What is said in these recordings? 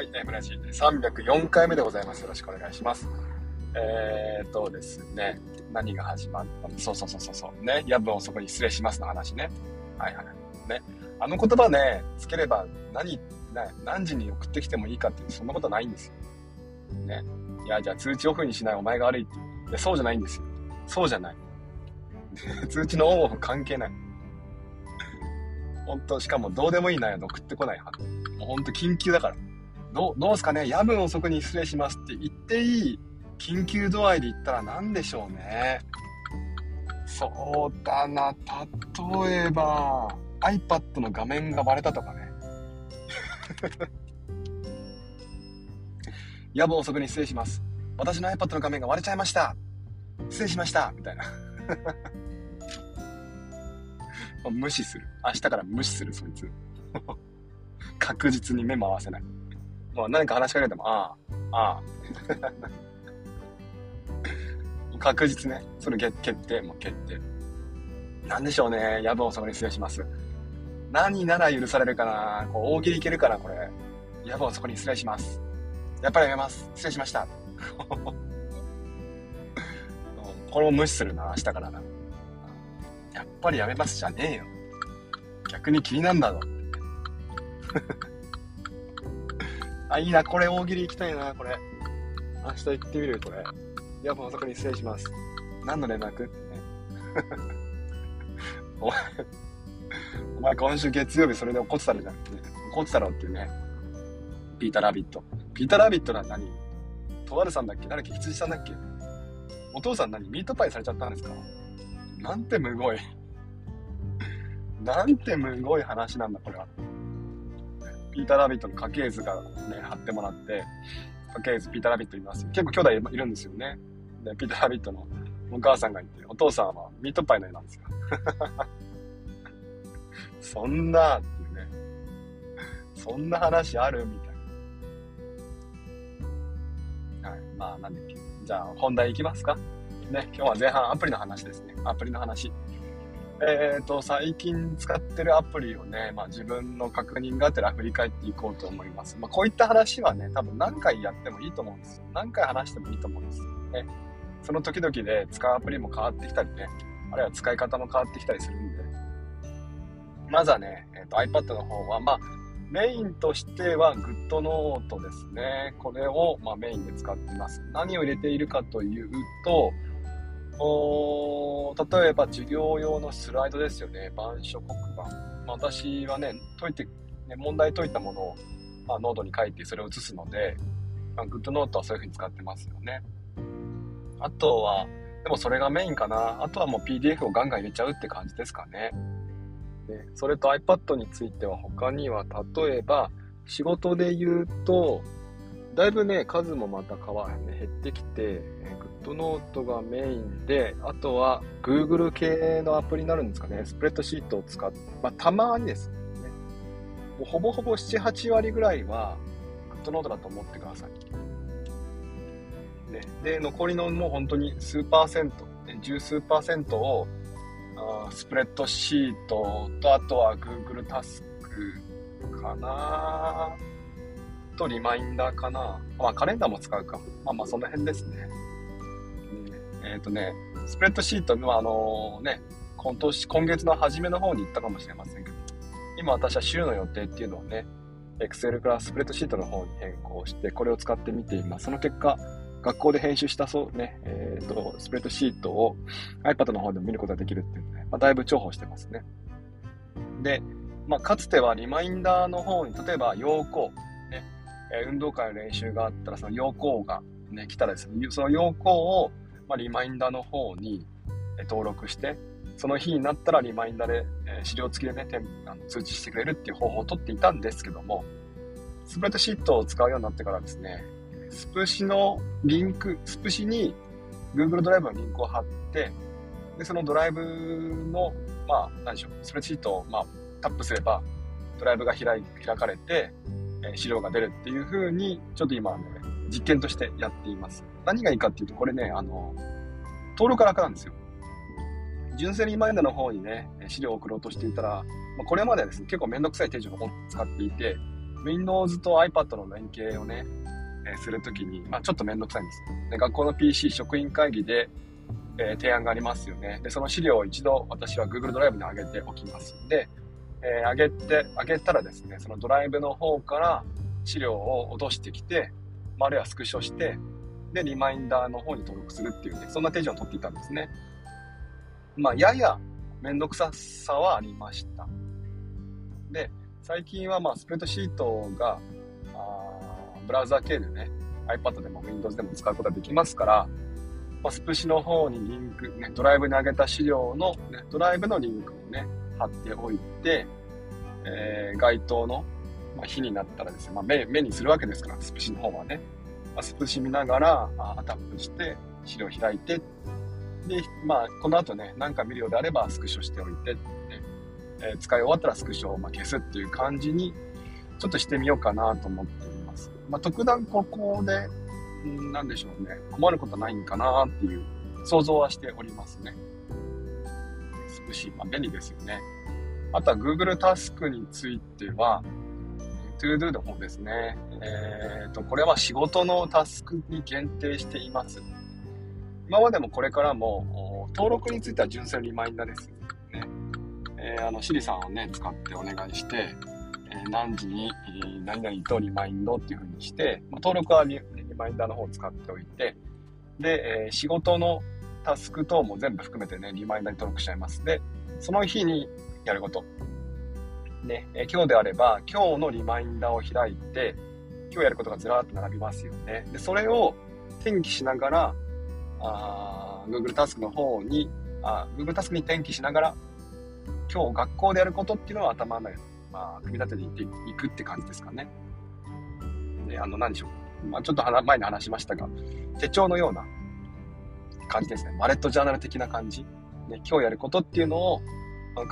はい、えー、村地304回目でございます。よろしくお願いします。えー、っとですね、何が始まったの？そうそうそうそうね、夜分遅くに失礼しますの話ね。はいはい。ね。あの言葉ね、つければ何、ね、何時に送ってきてもいいかってそんなことないんですよ。ね。いや、じゃあ通知オフにしないお前が悪いって。いや、そうじゃないんですよ。そうじゃない。通知のオンオフ関係ない。本当しかもどうでもいい内容で送ってこないはもう本当緊急だから。どどうすかね？夜分遅くに失礼しますって言っていい緊急度合いで言ったら何でしょうね？そうだな、例えば iPad の画面が割れたとかね。夜分遅くに失礼します。私の iPad の画面が割れちゃいました。失礼しました。みたいな。無視する。明日から無視する、そいつ。確実に目も合わせない。もう何か話しかけても、ああ、ああ。確実ね。それ決定、もう決定。なんでしょうね。夜分遅くに失礼します。何なら許されるかなこう大喜利いけるかなこれ。夜分遅くに失礼します。やっぱりやめます。失礼しました。これも無視するな、明日からな。やっぱりやめますじゃねえよ。逆に気になんだろ。あ、いいな、これ大喜利行きたいな、これ。明日行ってみる、これ。いや、もう遅くに失礼します。何の連絡？ってね。お前、お前今週月曜日それで怒ってたのじゃん。怒ってたろっていうね。ピーターラビット。ピーターラビットは何？とあるさんだっけ？誰だっけ？羊さんだっけ？お父さん何？ミートパイされちゃったんですか？なんてむごい。なんてむごい話なんだ、これは。ピーター・ラビットの家系図がね、貼ってもらって、家系図ピーター・ラビットいます。結構兄弟いるんですよね。で、ピーター・ラビットのお母さんがいて、お父さんはミートパイの絵なんですよ。そんなっていうね。そんな話あるみたいな。はい。まあ、なんだっけ。じゃあ、本題いきますか。ね、今日は前半アプリの話ですね。アプリの話。え、ー、と、最近使ってるアプリをね、まあ自分の確認がてら振り返っていこうと思います。まあこういった話はね、多分何回やってもいいと思うんですよ。何回話してもいいと思うんですよね。その時々で使うアプリも変わってきたりね、あるいは使い方も変わってきたりするんで。まずはね、え、ー、と iPad の方は、まあメインとしては GoodNote ですね。これを、ま、メインで使っています。何を入れているかというと、例えば授業用のスライドですよね。板書黒板。まあ、私はね、解いて、ね、問題解いたものを、まあ、ノートに書いてそれを写すので、まあ、グッドノートはそういう風に使ってますよね。あとは、でもそれがメインかな。あとはもう PDF をガンガン入れちゃうって感じですかね。でそれと iPad については他には、例えば仕事で言うと、だいぶね、数もまた変わ、ね、減ってきて、ドノートがメインで、あとは Google 系のアプリになるんですかね。スプレッドシートを使って、まあ、たまにですね。もうほぼほぼ7、8割ぐらいは GoodNote だと思ってください。ね、で、残りのもう本当に数パーセント、十数パーセントをあスプレッドシートと、あとは Google タスクかなとリマインダーかな。まあカレンダーも使うか。まあまあその辺ですね。えっ、ー、とね、スプレッドシートはあのね、今年、今月の初めの方に行ったかもしれませんけど、今私は週の予定っていうのをね、Excel からスプレッドシートの方に変更して、これを使ってみています。その結果、学校で編集したそうね、えっ、ー、と、スプレッドシートを iPad の方でも見ることができるっていうね、まあ、だいぶ重宝してますね。で、まあ、かつてはリマインダーの方に、例えば要項、ね、運動会の練習があったら、その要項がね、来たらですね、その要項をまあ、リマインダーの方に登録して、その日になったらリマインダーで、え資料付きでね、あの通知してくれるっていう方法をとっていたんですけども、スプレッドシートを使うようになってからですね、スプシのリンク、スプシに Google ドライブのリンクを貼って、で、そのドライブの、まあ、何でしょう、スプレッドシートを、まあ、タップすれば、ドライブが開開かれて、え資料が出るっていう風に、ちょっと今ね、実験としてやっています。何がいいかっていうと、これね、あの、登録楽なんですよ。純正リマインダーの方にね、資料を送ろうとしていたら、まあ、これまではですね、結構めんどくさい手順を使っていて、Windows と iPad の連携をね、えー、するときに、まあ、ちょっとめんどくさいんです。で、学校の PC 職員会議で、えー、提案がありますよね。で、その資料を一度私は Google ドライブに上げておきますで、えー、上げて、上げたらですね、そのドライブの方から資料を落としてきて、まあ、るいはスクショして、で、リマインダーの方に登録するっていうね、そんな手順を取っていたんですね。まあ、ややめんどくささはありました。で、最近はまあ、スプレッドシートが、あブラウザー系でね、iPad でも Windows でも使うことができますから、まあ、スプシの方にリンク、ね、ドライブに上げた資料の、ね、ドライブのリンクをね、貼っておいて、えー、該当の、まあ、日になったらですね、まあ、目目にするわけですから、スプシの方はね。まあ、スプシ見ながら、あタップして、資料開いて、で、まあ、この後ね、何か見るようであればスクショしておいて、ねえー、使い終わったらスクショをま消すっていう感じに、ちょっとしてみようかなと思っています。まあ、特段ここで、んなんでしょうね、困ることないんかなっていう想像はしておりますね。スプシ、まあ、便利ですよね。あとは Google タスクについては、ToDo の方ですね。えっ、ー、と、これは仕事のタスクに限定しています。今までもこれからも、登録については純粋リマインダーですね。えー、あの、シリさんをね、使ってお願いして、え、何時に、何々とリマインドっていう風にして、ま、登録はリマインダーの方を使っておいて、で、え、仕事のタスク等も全部含めてね、リマインダーに登録しちゃいます。で、その日にやること。ね、え今日であれば、今日のリマインダーを開いて、今日やることがずらーっと並びますよね。で、それを転記しながら、あ Google タスクの方にあ、Google タスクに転記しながら、今日学校でやることっていうのを頭の中まあ、組み立てていっていくって感じですかね。で、あの、何でしょう。まあ、ちょっと前に話しましたが、手帳のような感じですね。マレットジャーナル的な感じ。ね、今日やることっていうのを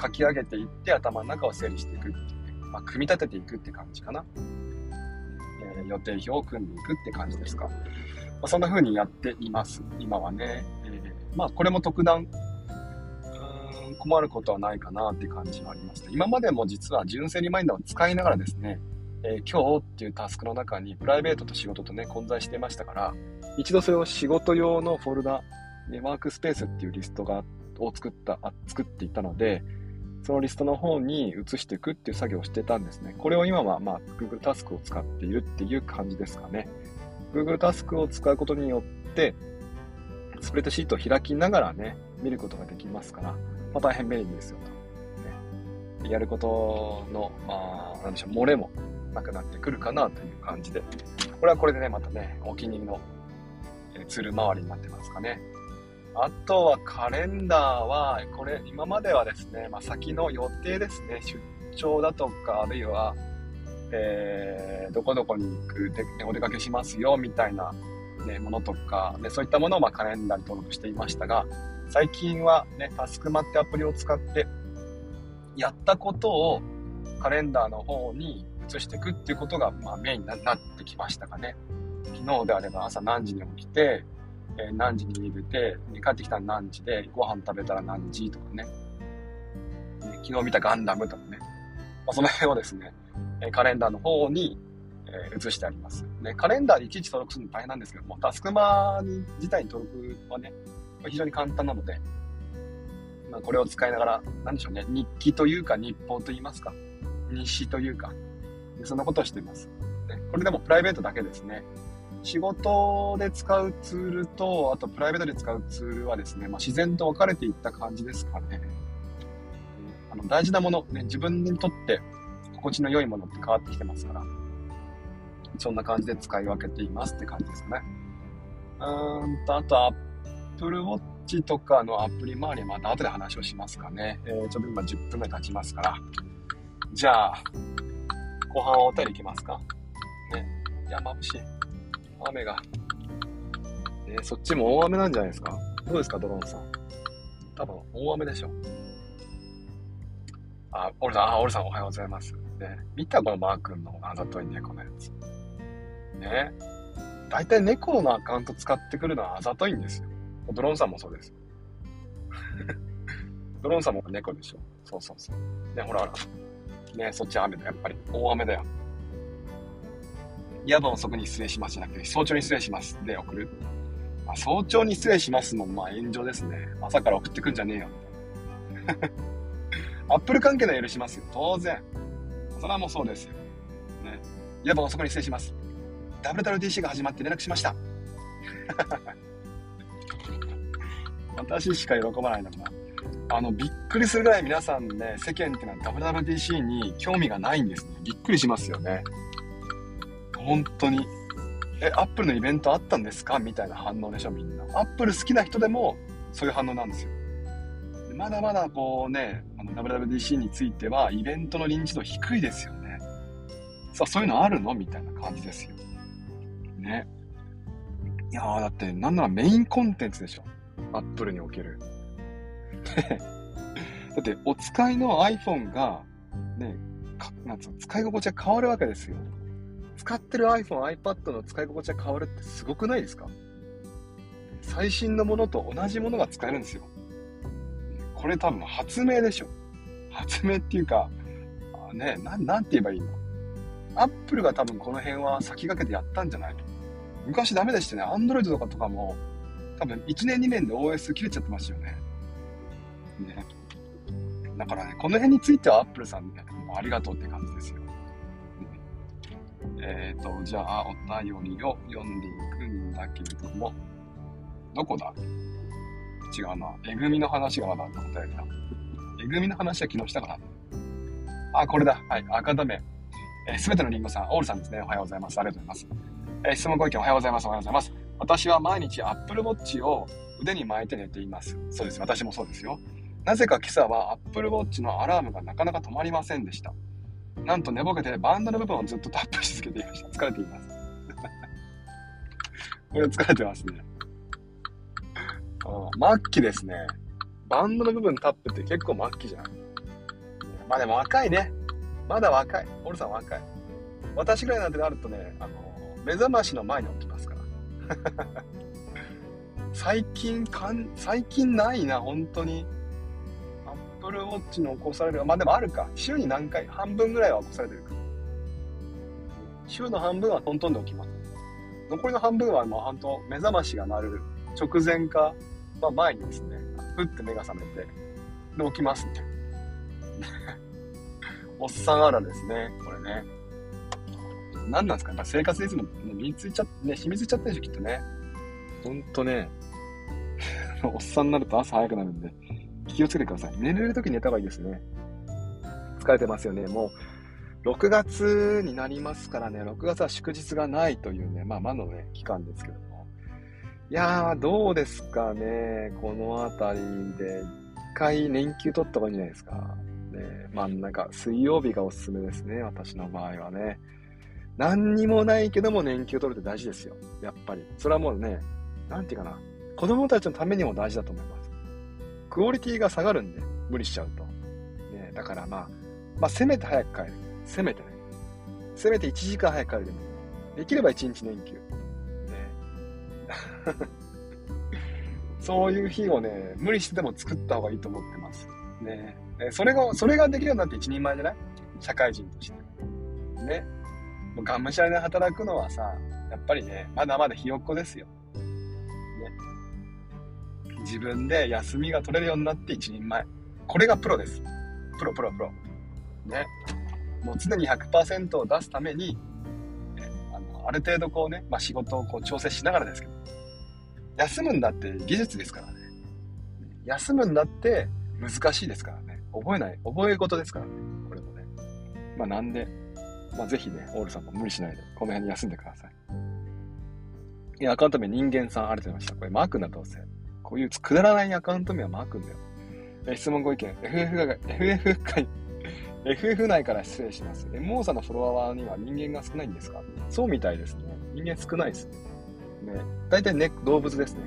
書き上げていって頭の中を整理していくっていうね。まあ、組み立てていくって感じかな。えー、予定表を組んでいくって感じですか。まあ、そんな風にやっています。今はね。えー、まあ、これも特段、困ることはないかなって感じはありました。今までも実は純正リマインダーを使いながらですね、えー、今日っていうタスクの中にプライベートと仕事とね、混在していましたから、一度それを仕事用のフォルダ、ね、ワークスペースっていうリストがあって、を作った、あ作っていたので、そのリストの方に移していくっていう作業をしてたんですね。これを今は、まあ、Google タスクを使っているっていう感じですかね。Google タスクを使うことによって、スプレッドシートを開きながらね、見ることができますから、まあ、大変便利ですよと。ね、やることの、まあ、なんでしょう、漏れもなくなってくるかなという感じで、これはこれでね、またね、お気に入りのツール周りになってますかね。あとはカレンダーは、これ、今まではですね、まあ、先の予定ですね、出張だとか、あるいは、えー、どこどこに行くで、お出かけしますよ、みたいな、ね、ものとか、でそういったものをまカレンダーに登録していましたが、最近はね、タスクマってアプリを使って、やったことをカレンダーの方に移していくっていうことが、まあ、メインになってきましたかね。昨日であれば朝何時に起きて、え、何時に出て、帰ってきたら何時で、ご飯食べたら何時とかね。昨日見たガンダムとかね。まあ、その辺をですね、えカレンダーの方に、えー、移してあります。ね、カレンダーでいちいち登録するの大変なんですけども、タスクマに自体に登録はね、非常に簡単なので、まあ、これを使いながら、なんでしょうね、日記というか日報と言いますか、日誌というか、そんなことをしています。ね、これでもプライベートだけですね。仕事で使うツールと、あとプライベートで使うツールはですね、まあ、自然と分かれていった感じですかね。あの大事なもの、ね、自分にとって心地の良いものって変わってきてますから、そんな感じで使い分けていますって感じですかね。うーんと、あと Apple Watch とかのアプリ周りはまた後で話をしますかね。えー、ちょっと今10分ぐらい経ちますから。じゃあ、後半はお便りいきますか。ね。いや、眩しい。雨が。えー、そっちも大雨なんじゃないですか？どうですか、ドローンさん？多分、大雨でしょ。あ、オルさん、あ、オルさんおはようございます。ね。見たこのマー君のあざとい猫のやつ。ね。大体猫のアカウント使ってくるのはあざといんですよ。ドローンさんもそうです。ドローンさんも猫でしょ。そうそうそう。ね、ほらほら。ね、そっち雨だ、やっぱり。大雨だよ。夜分遅くに失礼しますじゃなくて、早朝に失礼しますで送る。あ早朝に失礼しますもまあ炎上ですね。朝から送ってくんじゃねえよ。アップル関係の許しますよ。当然。それはもうそうですよ。ね。夜分遅くに失礼します。WWDC が始まって連絡しました。私しか喜ばないんだろうな。あの、びっくりするぐらい皆さんね、世間ってのは WWDC に興味がないんですね。びっくりしますよね。本当に。え、アップルのイベントあったんですか？みたいな反応でしょ、みんな。アップル好きな人でも、そういう反応なんですよ。まだまだこうね、WWDC については、イベントの認知度低いですよね。さあ、そういうのあるの？みたいな感じですよ。ね。いやー、だって、なんならメインコンテンツでしょ？アップルにおける。だって、お使いの iPhone が、ね、なんつうの、使い心地が変わるわけですよ。使ってる iPhone、iPad の使い心地が変わるってすごくないですか？最新のものと同じものが使えるんですよ。これ多分発明でしょ。発明っていうか、ね、ななんて言えばいいの？アップルが多分この辺は先駆けてやったんじゃない昔ダメでしたね。Android とかとかも、多分1年2年で OS 切れちゃってましたよね。ね。だからね、この辺については Apple さんね、ありがとうって感じですよ。えっ、ー、と、じゃあ、お便りを読んでいくんだけれども、どこだ？違うな。えぐみの話がまだ答えだ。えぐみの話は昨日したかな？あ、これだ。はい。赤ダメ。す、べ、てのリンゴさん、オールさんですね。おはようございます。ありがとうございます。えー、質問ご意見おはようございます。おはようございます。私は毎日 Apple Watch を腕に巻いて寝ています。そうです。私もそうですよ。なぜか今朝は Apple Watch のアラームがなかなか止まりませんでした。なんと寝ぼけてバンドの部分をずっとタップし続けていました。疲れています。これ疲れてますね。あ末期ですね。バンドの部分タップって結構末期じゃん。まあでも若いね。まだ若い。オルさん若い。私ぐらいなんてなるとね、あの、目覚ましの前に起きますから。最近かん、最近ないな、本当に。プルウォッチの起こされる。まあでもあるか。週に何回、半分ぐらいは起こされてるか。週の半分はトントンで起きます。残りの半分はもう半島、目覚ましが鳴る直前か、まあ前にですね、ふって目が覚めて、で起きますね。おっさんあらですね、これね。何なんですか？やっぱ生活リズム、ね、身についちゃって、ね、染みついちゃってるでしょ、きっとね。ほんとね、おっさんになると朝早くなるんで、気をつけてください。寝れるときに寝た方がいいですね。疲れてますよね。もう、6月になりますからね、6月は祝日がないというね、まあ、魔のね、期間ですけども。いやー、どうですかね、このあたりで、一回年休取った方がいいんじゃないですか。ね、真ん中、水曜日がおすすめですね、私の場合はね。何にもないけども年休取るって大事ですよ。やっぱり。それはもうね、なんていうかな。子供たちのためにも大事だと思います。クオリティが下がるんで、無理しちゃうと。ね、だからまあ、まあ、せめて早く帰る。せめてね。せめて1時間早く帰るでもできれば1日年休。ね。そういう日をね、無理してでも作った方がいいと思ってます。ね。それが、それができるようになって一人前じゃない？社会人として。ね。もうがむしゃらに働くのはさ、やっぱりね、まだまだひよっこですよ。自分で休みが取れるようになって一人前。これがプロです。プロ、プロ、プロ。ね。もう常に100%を出すために、あのある程度こうね、まあ、仕事をこう調整しながらですけど、休むんだって技術ですからね。休むんだって難しいですからね。覚えない、覚え事ですからね。これもね。まあなんで、まあ、ぜひね、オールさんも無理しないで、この辺に休んでください。いや、アカウント名人間さんありがとうございました。これマー君だどうせ。こういうくだらないアカウント名はマー君だよ。え質問ご意見、FF が、FF 会、FF 内から失礼します。MO さんのフォロワーには人間が少ないんですか？そうみたいですね。人間少ないですね。ね。大体ね、動物ですね。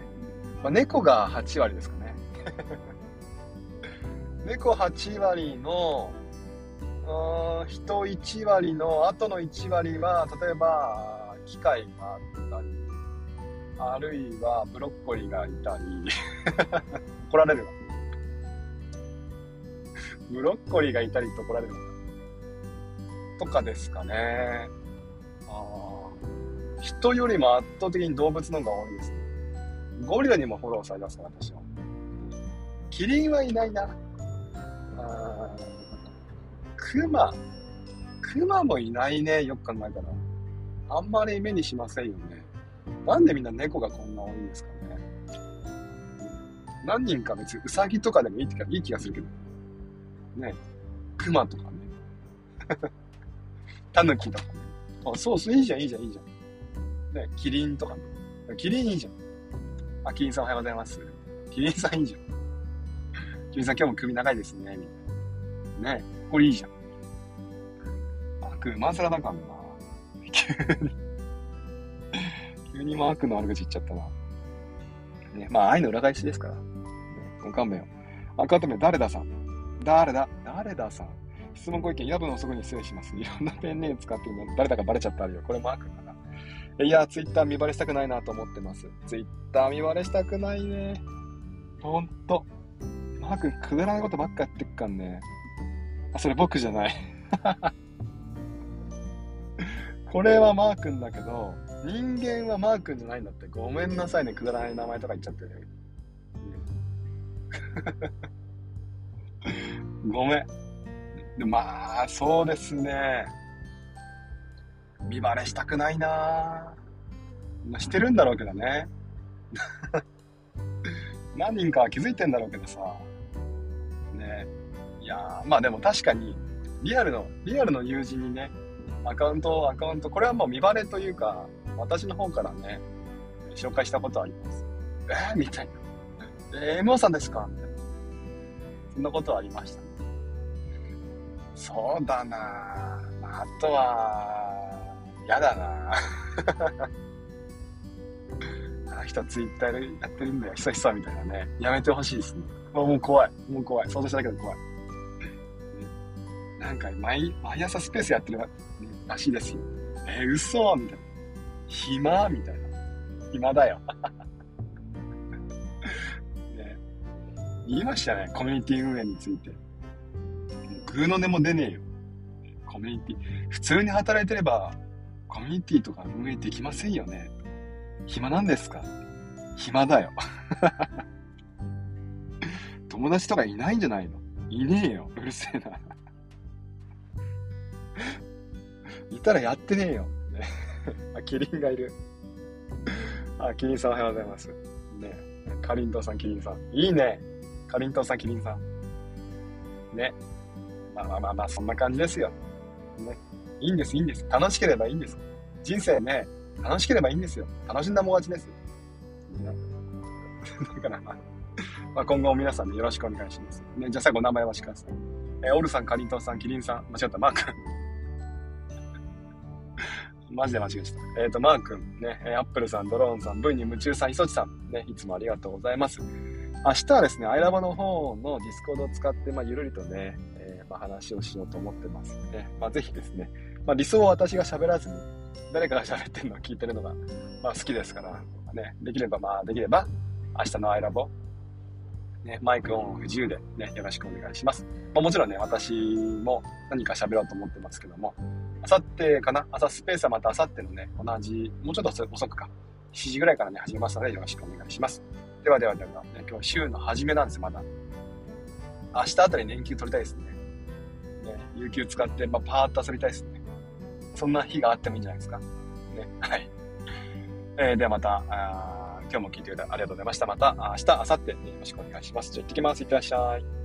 まあ、猫が8割ですかね。猫8割の、人1割の後の1割は、例えば、機械があっ、あるいはブロッコリーがいたり、怒られるわ。ブロッコリーがいたりと怒られるわ。とかですかね。あ人よりも圧倒的に動物の方が多いですね。ゴリラにもフォローされますから、私は。キリンはいないな。あクマ。クマもいないね、よく考えたら。あんまり目にしませんよね。なんでみんな猫がこんな多いんですかね。何人か別にウサギとかでもいいいい気がするけど。ね。クマとかね。タヌキとかね。あ、そうそう、いいじゃん、いいじゃん、いいじゃん。ね、キリンとかね。キリンいいじゃん。あ、キリンさんおはようございます。キリンさんいいじゃん。キリンさん今日も首長いですね、みたいな。ね、これいいじゃん。あ、クマサラだからな。急に急にマークの悪口言っちゃったな。ね、まあ愛の裏返しですから。ね、ご勘弁を。アカウント名、誰ださん。誰だ？誰ださん。質問ご意見、夜分遅くに失礼します。いろんなペンネーム使ってるの誰だかバレちゃったあるよ。これマークかな。いや、ツイッター見バレしたくないなと思ってます。ツイッター見バレしたくないね。ほんと。マークくだらないことばっかやってっかんね。あ、それ僕じゃない。これはマー君だけど、人間はマー君じゃないんだって。ごめんなさいね、くだらない名前とか言っちゃってね。ごめん。でまあ、そうですね。見バレしたくないなまあ、してるんだろうけどね。何人かは気づいてんだろうけどさ。ね。いやまあでも確かに、リアルの、リアルの友人にね、アカウント、アカウント、これはもう見バレというか、私の方からね、紹介したことあります。えー、みたいな。えー、MO さんですか？みたいな。そんなことはありましたね。そうだなあとは、嫌だな あの人ツイッターでやってるんだよ、ひそひそみたいなね。やめてほしいですね。もう怖い。もう怖い。想像しただけで怖い。なんか毎、毎朝スペースやってるらしいですよ。えー、嘘みたいな。暇？みたいな。暇だよ。ね、言いましたね、コミュニティ運営について。もうグーの音も出ねえよ。コミュニティ。普通に働いてれば、コミュニティとか運営できませんよね。暇なんですか？暇だよ。友達とかいないんじゃないの？いねえよ。うるせえな。いたらやってねえよ。あ、キリンがいる。あ、キリンさんおはようございます。ね。かりんとうさん、キリンさん。いいね。かりんとうさん、キリンさん。ね。まあまあまあまあ、そんな感じですよ。ね。いいんです、いいんです。楽しければいいんです。人生ね、楽しければいいんですよ。楽しんだもん勝ちです。ね、だからまあ、今後も皆さんでよろしくお願いします。ね、じゃあ最後名前はしください。えー、オルさん、かりんとうさん、キリンさん、間違った、マー君。マジで間違えちゃった。えっ、ー、と、マー君、ね、アップルさん、ドローンさん、V に夢中さん、いそちさん、ね、いつもありがとうございます。明日はですね、アイラボの方のディスコードを使って、まあ、ゆるりとね、えー、まあ、話をしようと思ってますので、まあ、ぜひですね、まあ、理想は私が喋らずに、誰かが喋ってるのを聞いてるのが、まあ、好きですから、ね、できれば、まあ、できれば、明日のアイラボ、ね、マイクオンオフ自由でね、よろしくお願いします。まあ、もちろんね、私も何か喋ろうと思ってますけども、あさってかな？朝スペースはまたあさってのね、同じ、もうちょっと遅くか、7時ぐらいからね、始めますので、よろしくお願いします。ではではでは、ね、今日週の初めなんです、まだ。明日あたり連休取りたいですね。ね、有給使って、まあ、パーッと遊びたいですね。そんな日があってもいいんじゃないですか。ね、はい。えー、ではまた、あ今日も聞いてくれてありがとうございました。また明日、明後日、よろしくお願いします。じゃあ行ってきます。いってらっしゃい。